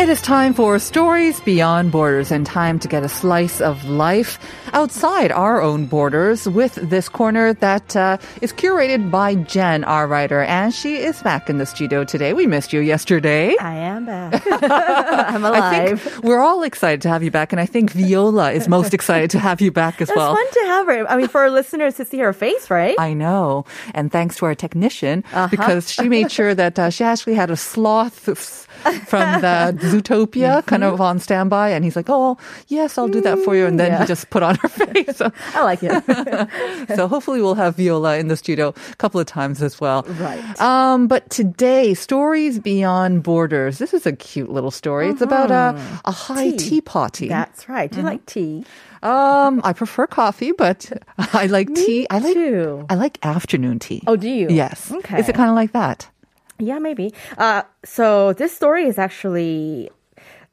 It is time for Stories Beyond Borders and time to get a slice of life outside our own borders with this corner that uh, is curated by Jen, our writer. And she is back in the studio today. We missed you yesterday. I am back. I'm I alive. think we're all excited to have you back, and I think Viola is most excited to have you back as It's well. fun to have her. I mean, for our listeners to see her face, right? I know. And thanks to our technician, Uh-huh. because she made sure that uh, she actually had a sloth from the Zootopia kind Mm-hmm. of on standby. And he's like, oh, yes, I'll do that for you. And then he just put on her face. So, I like it. so hopefully we'll have Viola in the studio a couple of times as well. Right. Um, but today, Stories Beyond Borders. This is a cute little story. It's about a, a high Mm-hmm. Tea. tea party. That's right. Do you like tea? Um, I prefer coffee, but I like tea. I like too. I like afternoon tea. Oh, do you? Yes. Okay. Is it kind of like that? Yeah, maybe. Uh, so this story is actually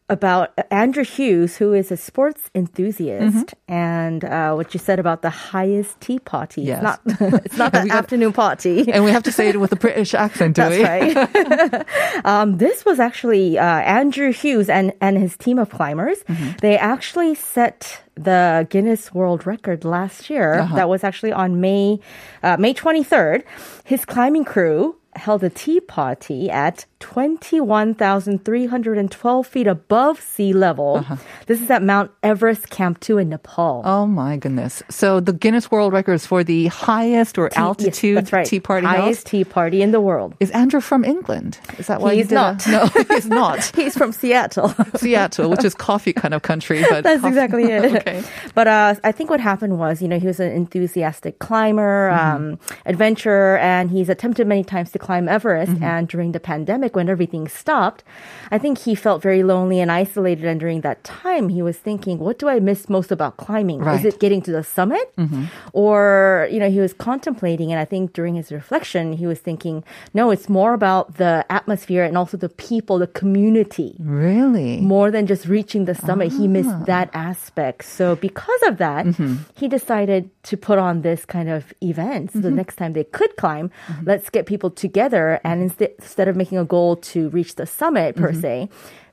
about Andrew Hughes, who is a sports enthusiast, and uh, what you said about the highest tea party. Yes. It's not, it's not got- afternoon party. And we have to say it with a British accent, do That's we? right. um, this was actually uh, Andrew Hughes and, and his team of climbers. They actually set the Guinness World Record last year. That was actually on May uh, May 23rd. His climbing crew held a tea party at 21,312 feet above sea level. This is at Mount Everest Camp 2 in Nepal. Oh my goodness. So the Guinness World Record is for the highest or Tea- altitude that's right. tea party Highest house. tea party in the world. Is Andrew from England? Is that why He you is a- not. no, he's not. He's from Seattle. Seattle, which is coffee kind of country, but That's coffee- exactly it. okay. But uh, I think what happened was, you know, he was an enthusiastic climber, Mm-hmm. um, adventurer, and he's attempted many times to climb Everest. Mm-hmm. And during the pandemic, when everything stopped, I think he felt very lonely and isolated. And during that time, he was thinking, what do I miss most about climbing? Right. Is it getting to the summit? Mm-hmm. Or, you know, he was contemplating. And I think during his reflection, he was thinking, no, it's more about the atmosphere and also the people, the community Really? more than just reaching the summit. He Ah. missed that aspect. So because of that, Mm-hmm. he decided to put on this kind of event. So the Mm-hmm. next time they could climb, let's get people together. And instead, instead of making a goal to reach the summit per Mm-hmm. se,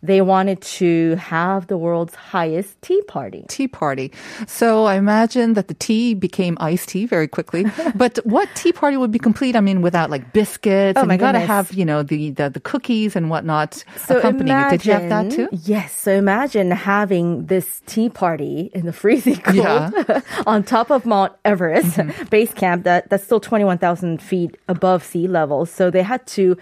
they wanted to have the world's highest tea party. Tea party. So I imagine that the tea became iced tea very quickly. but what tea party would be complete? I mean, without like biscuits, Oh, and my you got to goodness. have, you know, the, the, the cookies and whatnot So accompanying it. Did you have that too? Yes. So imagine having this tea party in the freezing cold Yeah. on top of Mount Everest Mm-hmm. base camp. That that's still twenty one thousand feet above sea level. So they had to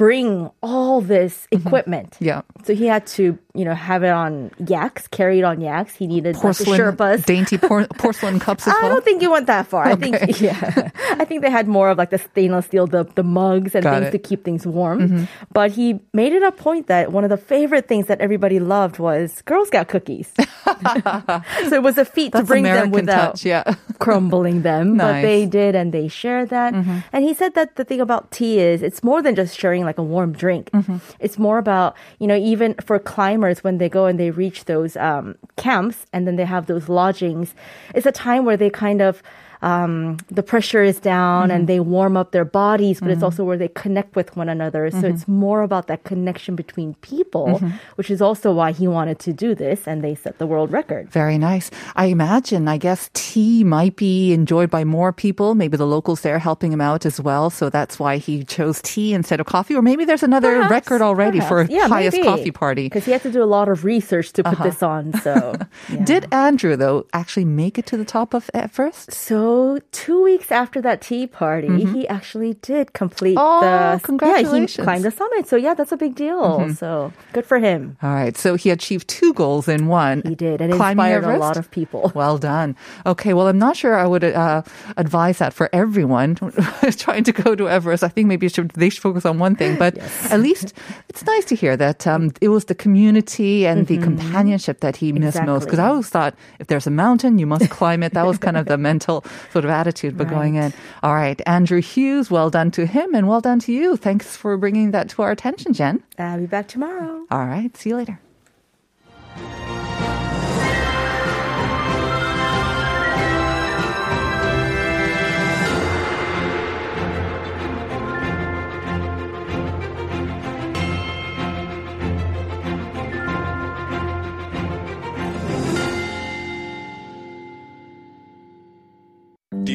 bring all this equipment. Mm-hmm. Yeah. So he had to, you know, have it on yaks, carry it on yaks. He needed like, the Porcelain, Sherpas. dainty por- porcelain cups as I don't think you went that far. I think yeah. I think they had more of like the stainless steel, the the mugs and Got things it. to keep things warm. But he made it a point that one of the favorite things that everybody loved was Girl Scout cookies. so it was a feat to bring American them without touch, yeah. crumbling them. But Nice. Mm-hmm. they did and they shared that. And he said that the thing about tea is it's more than just sharing like a warm drink. Mm-hmm. It's more about, you know, even for climbers when they go and they reach those um, camps and then they have those lodgings, it's a time where they kind of um, the pressure is down and they warm up their bodies, but it's also where they connect with one another. So it's more about that connection between people, which is also why he wanted to do this and they set the world record. Very nice. I imagine, I guess tea might be enjoyed by more people. Maybe the locals there helping him out as well. So that's why he chose tea instead of coffee. Or maybe there's another Perhaps, record already for perhaps. Yeah, highest maybe. coffee party. Uh-huh. Because he had to do a lot of research to put this on. So, yeah. Did Andrew, though, actually make it to the top of Everest? so So two weeks after that tea party, he actually did complete Oh, the Yeah, he climbed the summit. So yeah, that's a big deal. So good for him. All right. So he achieved two goals in one. He did, and Climbing inspired a lot of people. Well done. Okay, well, I'm not sure I would uh, advise that for everyone trying to go to Everest. I think maybe it should, they should focus on one thing, but at least it's nice to hear that um, it was the community and the companionship that he missed most. Because I always thought if there's a mountain, you must climb it. That was kind of the mental sort of attitude, but going in. All right, Andrew Hughes, well done to him and well done to you. Thanks for bringing that to our attention, Jen. I'll be back tomorrow. All right, see you later.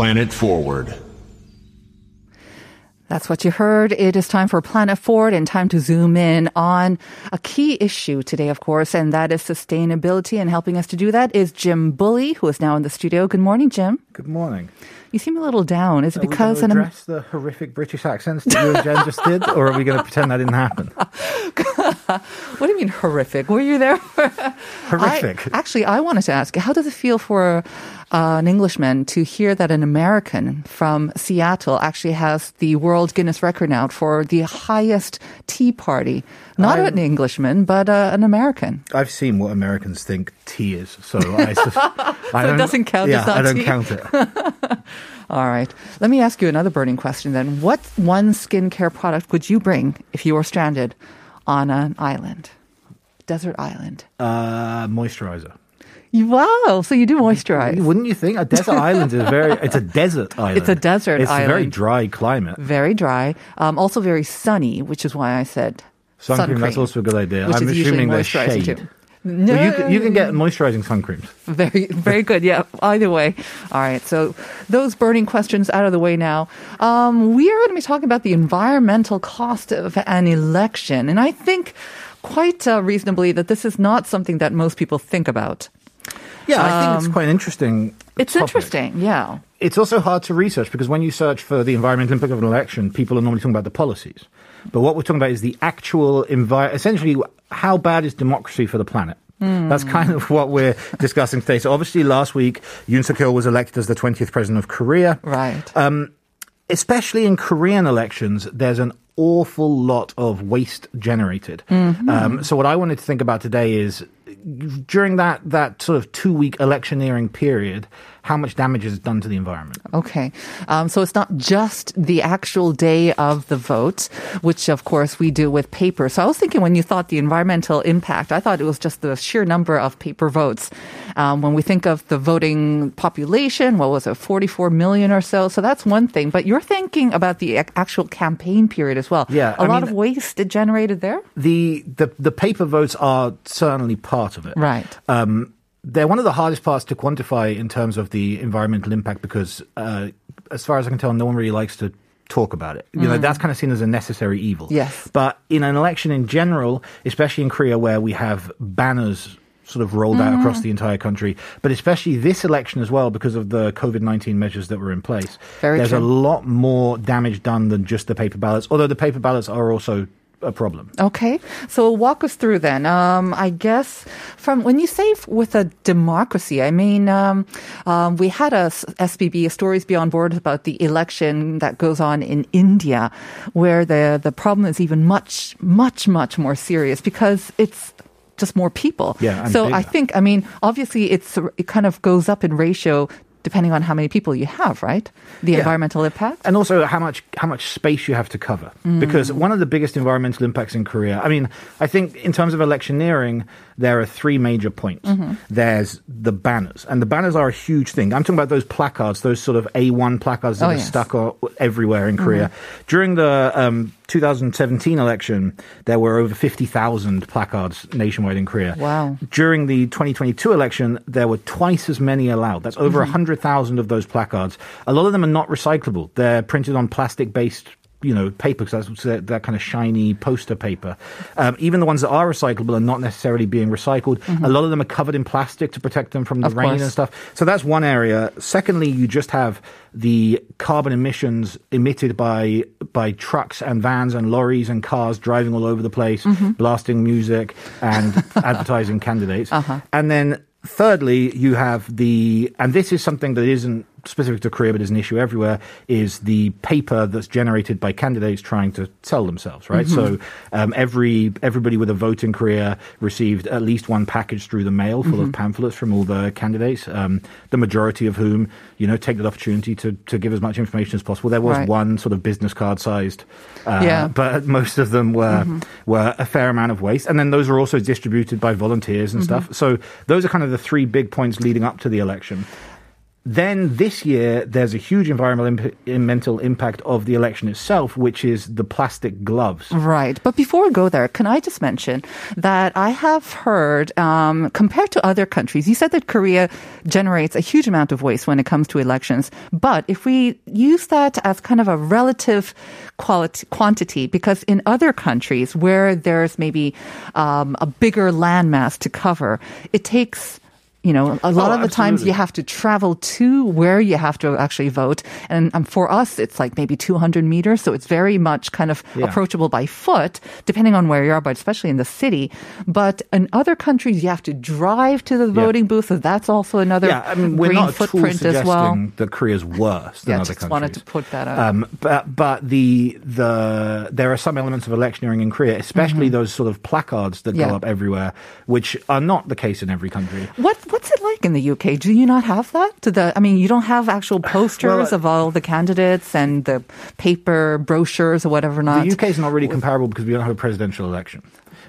Planet Forward. That's what you heard. It is time for Planet Forward and time to zoom in on a key issue today, of course, and that is sustainability. And helping us to do that is Jim Bully, who is now in the studio. Good morning, Jim. Good morning. You seem a little down. Is it Are we because going an to address the horrific British accents that you and Jen just did, or are we going to pretend that didn't happen? what do you mean horrific? Were you there? Horrific. I, actually, I wanted to ask, how does it feel for uh, an Englishman to hear that an American from Seattle actually has the World Guinness record now for the highest tea party? Not I'm- an Englishman, but uh, an American. I've seen what Americans think tea is, so I, I it don't- doesn't count, Yeah, I don't tea. count it. All right. Let me ask you another burning question then. What one skincare product would you bring if you were stranded on an island? Desert island. Uh, moisturizer. Wow. So you do moisturize. Wouldn't you think a desert island is very? It's a desert island. It's a desert It's a very dry climate. Very dry. Um, also very sunny, which is why I said Sun sun cream. That's also a good idea. Which I'm is assuming there's shade. too. No, Well, you, can, you can get moisturizing sun creams. Very, very good. Yeah, either way. All right. So those burning questions out of the way now. Um, we are going to be talking about the environmental cost of an election. And I think quite uh, reasonably that this is not something that most people think about. Yeah, I think Um, it's quite an interesting. It's topic. interesting. Yeah. It's also hard to research because when you search for the environmental impact of an election, people are normally talking about the policies. But what we're talking about is the actual environment, essentially how bad is democracy for the planet? That's kind of what we're discussing today. So obviously last week, Yoon Suk Yeol was elected as the 20th president of Korea. Right. Um, especially in Korean elections, there's an awful lot of waste generated. Um, so what I wanted to think about today is during that, that sort of two week electioneering period, how much damage is done to the environment? Okay. Um, so it's not just the actual day of the vote, which of course we do with paper. So I was thinking when you thought the environmental impact, I thought it was just the sheer number of paper votes. Um, when we think of the voting population, what was it, 44 million or so? So that's one thing. But you're thinking about the actual campaign period as well. Yeah, A I lot mean- of waste generated there? The, the, the paper votes are certainly part of it. Right. Um, they're one of the hardest parts to quantify in terms of the environmental impact because, uh, as far as I can tell, no one really likes to talk about it. You know, that's kind of seen as a necessary evil. Yes. But in an election in general, especially in Korea where we have banners sort of rolled out across the entire country, but especially this election as well because of the COVID-19 measures that were in place. Very There's a lot more damage done than just the paper ballots, although the paper ballots are also a problem. Okay, so walk us through then. Um, I guess from when you say with a democracy, I mean um, um, we had a SBB Stories Beyond Borders about the election that goes on in India, where the the problem is even much much much more serious because it's just more people. Yeah, so I think I mean obviously it's it kind of goes up in ratio depending on how many people you have, right? The Yeah. environmental impact. and also how much how much space you have to cover because mm. one of the biggest environmental impacts in Korea I mean I think in terms of electioneering there are three major points mm-hmm. there's the banners and the banners are a huge thing I'm talking about those placards those sort of A1 placards that Oh, are yes. stuck everywhere in Korea mm-hmm. during the um, 2017 election there were over 50,000 placards nationwide in Korea Wow. during the 2022 election, there were twice as many allowed. That's over mm-hmm. a 100,000 of those placards. A lot of them are not recyclable. They're printed on plastic based you know, paper because that's that, that kind of shiny poster paper. Um, even the ones that are recyclable are not necessarily being recycled. Mm-hmm. A lot of them are covered in plastic to protect them from the Of rain course. and stuff. So that's one area. Secondly, you just have the carbon emissions emitted by by trucks and vans and lorries and cars driving all over the place, mm-hmm. blasting music and advertising candidates. Uh-huh. And then thirdly, you have the and this is something that isn't specific to Korea but is an issue everywhere is the paper that's generated by candidates trying to sell themselves, right? So um, every everybody with a vote in Korea received at least one package through the mail full of pamphlets from all the candidates. Um, the majority of whom, you know, take that opportunity to to give as much information as possible. There was Right. one sort of business card sized, uh, Yeah. but most of them were were a fair amount of waste, and then those were also distributed by volunteers and stuff. So those are kind of the three big points leading up to the election. Then this year, there's a huge environmental imp- impact of the election itself, which is the plastic gloves. Right. But before we go there, can I just mention that I have heard, um, compared to other countries, you said that Korea generates a huge amount of waste when it comes to elections. But if we use that as kind of a relative quality, quantity, because in other countries where there's maybe um, a bigger landmass to cover, it takes you know, a lot Oh, of the times you have to travel to where you have to actually vote. And um, for us, it's like maybe 200 meters. So it's very much kind of Yeah. approachable by foot, depending on where you are, but especially in the city. But in other countries, you have to drive to the Yeah. voting booth. So that's also another Yeah, I mean, we're not footprint as well. suggesting that Korea's worse than Yeah, other just countries. wanted to put that out. Um, but but the the there are some elements of electioneering in Korea, especially those sort of placards that Mm-hmm. Yeah. go up everywhere, which are not the case in every country. What what's it like in the UK? Do you not have that? To the I mean, you don't have actual posters Well, of all the candidates and the paper brochures or whatever not. The UK is not really comparable because we don't have a presidential election.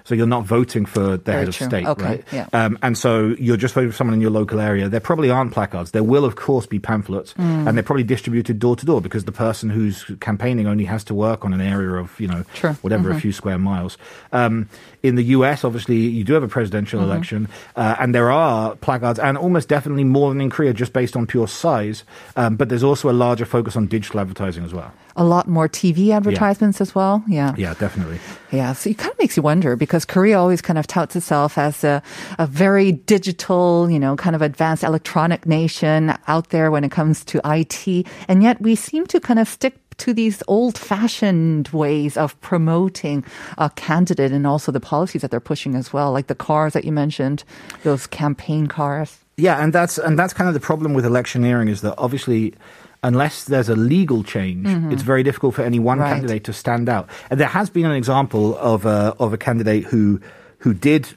So you're not voting for the Very head of true. state, Okay, right? yeah. Um, and so you're just voting for someone in your local area. There probably aren't placards. There will, of course, be pamphlets, Mm. and they're probably distributed door to door because the person who's campaigning only has to work on an area of you know Sure. whatever a Mm-hmm. few square miles. Um, in the US, obviously, you do have a presidential Mm-hmm. election, uh, and there are placards, and almost definitely more than in Korea, just based on pure size. Um, but there's also a larger focus on digital advertising as well. a lot more TV advertisements as well. Yeah. Yeah, definitely. Yeah, so it kind of makes you wonder because Korea always kind of touts itself as a, a very digital, you know, kind of advanced electronic nation out there when it comes to IT. And yet we seem to kind of stick to these old fashioned ways of promoting a candidate and also the policies that they're pushing as well, like the cars that you mentioned, those campaign cars. Yeah, and that's and that's kind of the problem with electioneering is that obviously unless there's a legal change, it's very difficult for any one Mm-hmm. Right. candidate to stand out. And there has been an example of a of a candidate who who did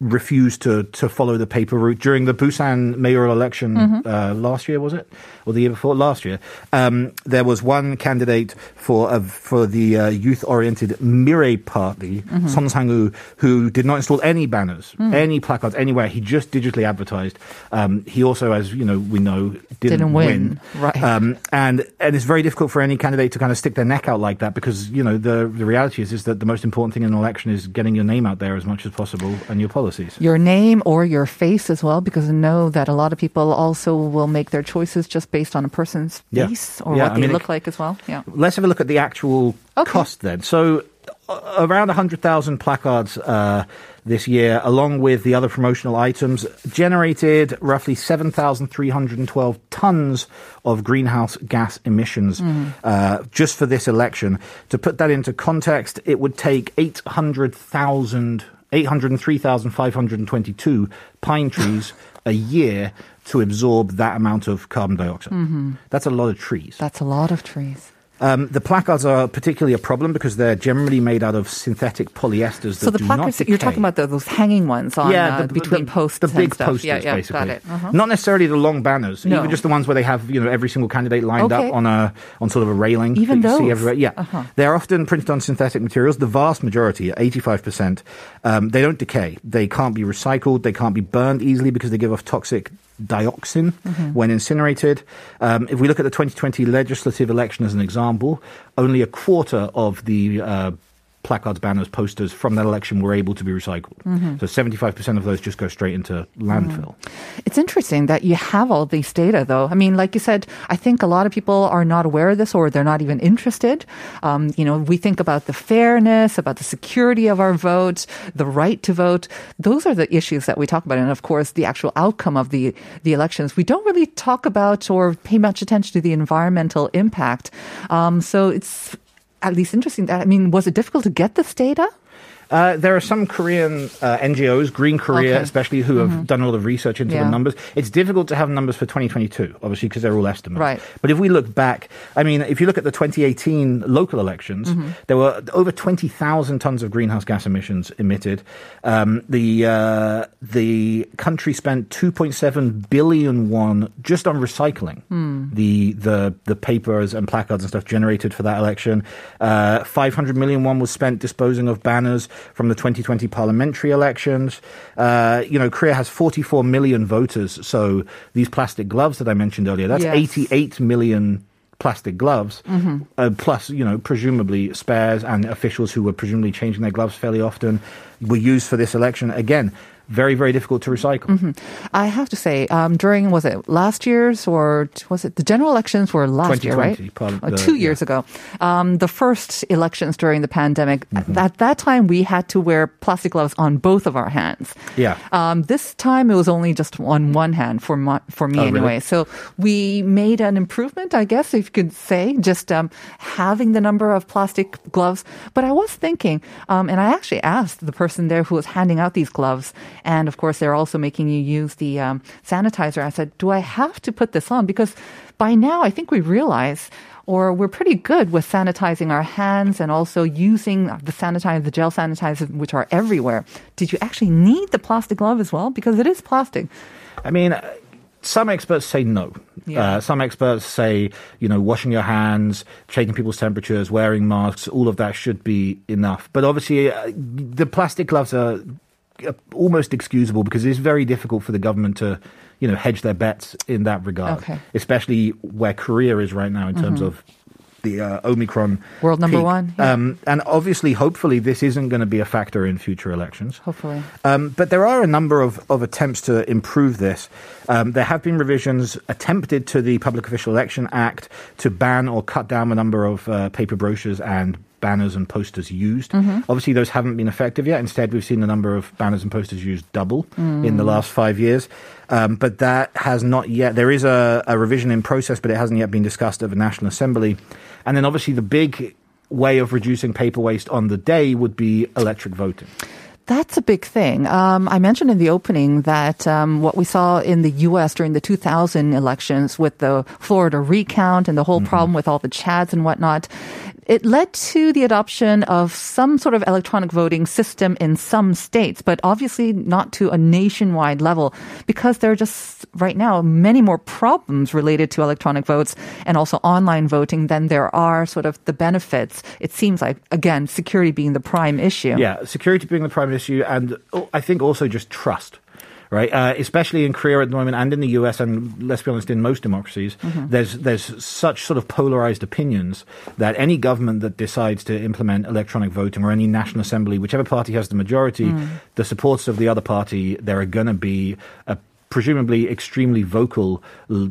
refuse to to follow the paper route during the Busan mayoral election Mm-hmm. uh, last year was it or the year before last year um, there was one candidate for for the uh, youth oriented Mirae party Mm-hmm. Son Sang-woo who did not install any banners Mm. any placards anywhere he just digitally advertised um, he also as you know we know didn't, Didn't win. Right. um, and and it's very difficult for any candidate to kind of stick their neck out like that because you know the the reality is is that the most important thing in an election is getting your name out there as much as possible and your policies Your name or your face as well, because I know that a lot of people also will make their choices just based on a person's Yeah. face or Yeah, what I they mean, look it- like as well. Yeah. let's have a look at the actual Okay. cost then. So, uh, around 100,000 placards uh, this year, along with the other promotional items, generated roughly 7,312 tons of greenhouse gas emissions uh, just for this election. To put that into context, it would take 800,000. 803,522 pine trees a year to absorb that amount of carbon dioxide. Mm-hmm. That's a lot of trees. That's a lot of trees. Um, the placards are particularly a problem because they're generally made out of synthetic polyesters that So the placards you're talking about the, those hanging ones on uh, the, between the, posts the big stuff. posters, yeah, yeah, basically. Uh-huh. Not necessarily the long banners, No. even just the ones where they have you know every single candidate lined Okay. up on a on sort of a railing. Even that you see those? everywhere. Yeah, Uh-huh. they're often printed on synthetic materials. The vast majority, eighty five percent, um, they don't decay. They can't be recycled. They can't be burned easily because they give off toxic dioxin Mm-hmm. when incinerated. Um, if we look at the 2020 legislative election as an example, only a quarter of the uh, placards, banners, posters from that election were able to be recycled. Mm-hmm. So 75% of those just go straight into landfill. It's interesting that you have all these data, though. I mean, like you said, I think a lot of people are not aware of this or they're not even interested. Um, you know, we think about the fairness, about the security of our votes, the right to vote. Those are the issues that we talk about. And of course, the actual outcome of the, the elections. We don't really talk about or pay much attention to the environmental impact. Um, so it's at least interesting that, I mean, was it difficult to get this data? Uh, there are some Korean uh, NGOs, Green Korea Okay. especially, who have done a lot of research into Yeah. the numbers. It's difficult to have numbers for 2022, obviously, because they're all estimates. Right. But if we look back, I mean, if you look at the 2018 local elections, there were over 20,000 tons of greenhouse gas emissions emitted. Um, the uh, the country spent 2.7 billion won just on recycling the the the papers and placards and stuff generated for that election. Uh, 500 million won was spent disposing of banners from the 2020 parliamentary elections. Uh, you know, Korea has 44 million voters, so these plastic gloves that I mentioned earlier, that's Yes. 88 million plastic gloves, Mm-hmm. uh, plus, you know, presumably spares and officials who were presumably changing their gloves fairly often were used for this election. Again, very, very difficult to recycle. Mm-hmm. I have to say, um, during was it last year's or was it the general elections were last year, right? 2020, Uh, the- two yeah. years ago, um, the first elections during the pandemic. Mm-hmm. At that time, we had to wear plastic gloves on both of our hands. Yeah. Um, this time, it was only just on one hand for my, for me Oh, really? anyway. So we made an improvement, I guess, if you could say, just um, having the number of plastic gloves. But I was thinking, um, and I actually asked the person there who was handing out these gloves, and of course, they're also making you use the um, sanitizer. I said, Do I have to put this on? Because by now, I think we realize. Or we're pretty good with sanitizing our hands and also using the sanitizer, the gel sanitizers, which are everywhere. Did you actually need the plastic glove as well? Because it is plastic. I mean, some experts say no. Yeah. Uh, some experts say, you know, washing your hands, checking people's temperatures, wearing masks, all of that should be enough. But obviously, uh, the plastic gloves are almost excusable because it's very difficult for the government to, you know, hedge their bets in that regard. Okay. Especially where Korea is right now in terms of the uh, Omicron World number peak. one, yeah. Um, and obviously, hopefully, this isn't going to be a factor in future elections. Hopefully. Um, but there are a number of, of attempts to improve this. Um, there have been revisions attempted to the Public Official Election Act to ban or cut down the number of uh, paper brochures and banners and posters used. Obviously, those haven't been effective yet. Instead, we've seen the number of banners and posters used double in the last five years. Um, but that has not yet, there is a, a revision in process, but it hasn't yet been discussed at the National Assembly. And then obviously, the big way of reducing paper waste on the day would be electric voting. That's a big thing. Um, I mentioned in the opening that um, what we saw in the U.S. during the 2000 elections with the Florida recount and the whole problem with all the chads and whatnot, it led to the adoption of some sort of electronic voting system in some states, but obviously not to a nationwide level because there are just right now many more problems related to electronic votes and also online voting than there are sort of the benefits. It seems like, again, security being the prime issue. Yeah, security being the prime issue, and oh, I think also just trust. Right, uh, especially in Korea at the moment, and in the US, and let's be honest, in most democracies, there's there's such sort of polarized opinions that any government that decides to implement electronic voting or any national assembly, whichever party has the majority, the supporters of the other party, there are going to be a presumably extremely vocal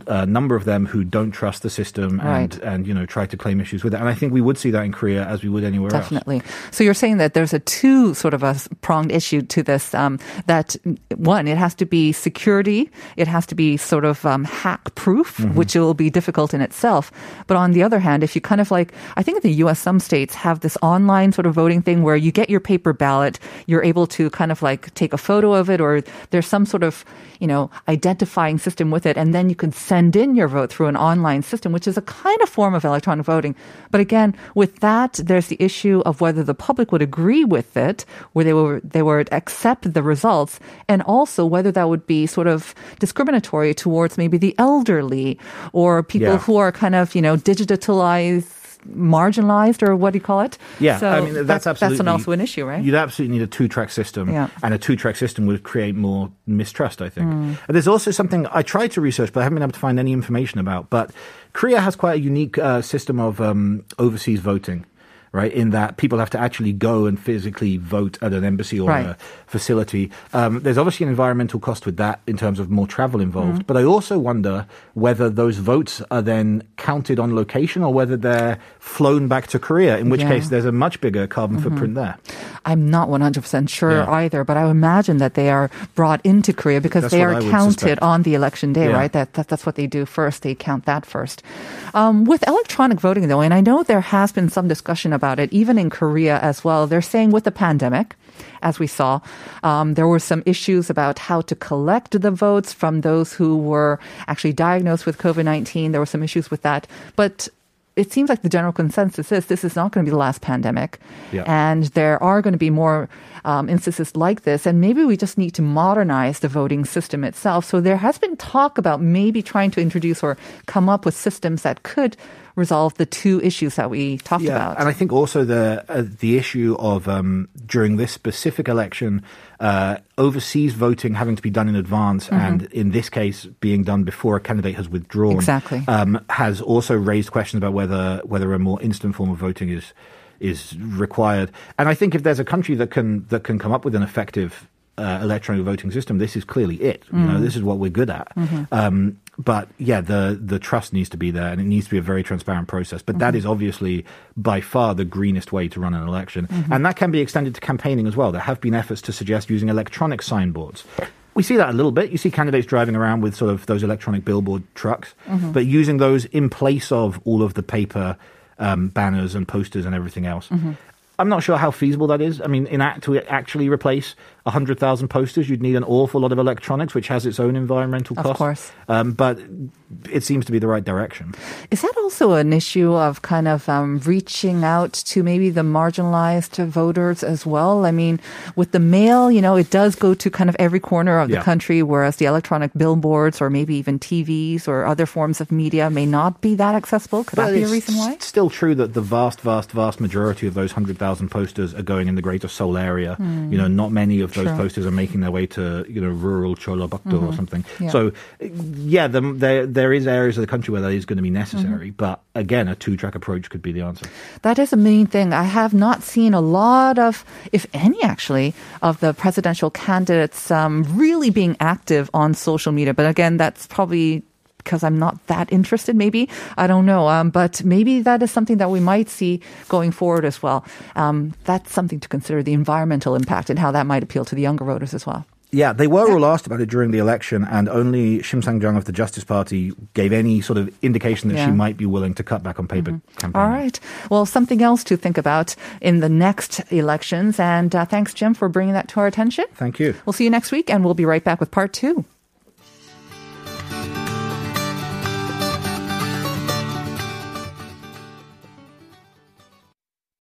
uh, number of them who don't trust the system and Right. and you know try to claim issues with it. And I think we would see that in Korea as we would anywhere else. Definitely. So you're saying that there's a two sort of a pronged issue to this. Um, that one, it has to be security. It has to be sort of um, hack proof, Mm-hmm. which will be difficult in itself. But on the other hand, if you kind of like, I think in the U.S. some states have this online sort of voting thing where you get your paper ballot, you're able to kind of like take a photo of it, or there's some sort of you know identifying system with it. And then you can send in your vote through an online system, which is a kind of form of electronic voting. But again, with that, there's the issue of whether the public would agree with it, where they would, they would accept the results, and also whether that would be sort of discriminatory towards maybe the elderly or people Yeah. who are kind of, you know, digitalized marginalized or what do you call it? Yeah, so I mean that's that- absolutely that's also an issue, right? You'd absolutely need a two-track system, Yeah. and a two-track system would create more mistrust. I think. Mm. And there's also something I tried to research, but I haven't been able to find any information about. But Korea has quite a unique uh, system of um, overseas voting. Right, in that people have to actually go and physically vote at an embassy or Right. a facility. Um, there's obviously an environmental cost with that in terms of more travel involved. Mm-hmm. But I also wonder whether those votes are then counted on location or whether they're flown back to Korea, in which Yeah. case there's a much bigger carbon Mhm. footprint there. I'm not 100% sure Yeah. either, but I would imagine that they are brought into Korea because That's they are counted suspect. on the election day, Yeah. right? That, that That's what they do first. They count that first. Um, with electronic voting, though, and I know there has been some discussion about it, even in Korea as well, they're saying with the pandemic, as we saw, um, there were some issues about how to collect the votes from those who were actually diagnosed with COVID 19. There were some issues with that. But it seems like the general consensus is this is not going to be the last pandemic. Yeah. And there are going to be more um, instances like this. And maybe we just need to modernize the voting system itself. So there has been talk about maybe trying to introduce or come up with systems that could resolve the two issues that we talked about. and I think also the uh, the issue of um, during this specific election, uh, overseas voting having to be done in advance, Mhm. and in this case being done before a candidate has withdrawn, Exactly. um, has also raised questions about whether whether a more instant form of voting is is required. And I think if there's a country that can that can come up with an effective uh, electronic voting system, this is clearly it. You know, Mm. this is what we're good at. Mhm. Um, but yeah, the the trust needs to be there, and it needs to be a very transparent process. But that Mhm. is obviously by far the greenest way to run an election, Mhm. and that can be extended to campaigning as well. There have been efforts to suggest using electronic signboards. We see that a little bit. You see candidates driving around with sort of those electronic billboard trucks, Mhm. but using those in place of all of the paper um, banners and posters and everything else. Mhm. I'm not sure how feasible that is. I mean, in act to actually replace 100,000 posters, you'd need an awful lot of electronics, which has its own environmental cost. Of course. Um, but it seems to be the right direction. Is that also an issue of kind of um, reaching out to maybe the marginalized voters as well? I mean, with the mail, you know, it does go to kind of every corner of the Yeah. country, whereas the electronic billboards or maybe even TVs or other forms of media may not be that accessible. Could that be a reason why? Still true that the vast, vast, vast majority of those 100,000 posters are going in the greater Seoul area. Hmm. You know, not many of those True. posters are making their way to, you know, rural Jeollabuk-do or Mhm. something. Yeah. So, yeah, the, there, there is areas of the country where that is going to be necessary. Mm-hmm. But again, a two track approach could be the answer. That is a main thing. I have not seen a lot of, if any actually, of the presidential candidates um, really being active on social media. But again, that's probably because I'm not that interested, maybe. I don't know. Um, but maybe that is something that we might see going forward as well. Um, that's something to consider the environmental impact and how that might appeal to the younger voters as well. Yeah, they were all asked about it during the election, and only Shim Sang Jung of the Justice Party gave any sort of indication that she might be willing to cut back on paper campaigning. All right. Well, something else to think about in the next elections. And uh, thanks, Jim, for bringing that to our attention. Thank you. We'll see you next week, and we'll be right back with part two.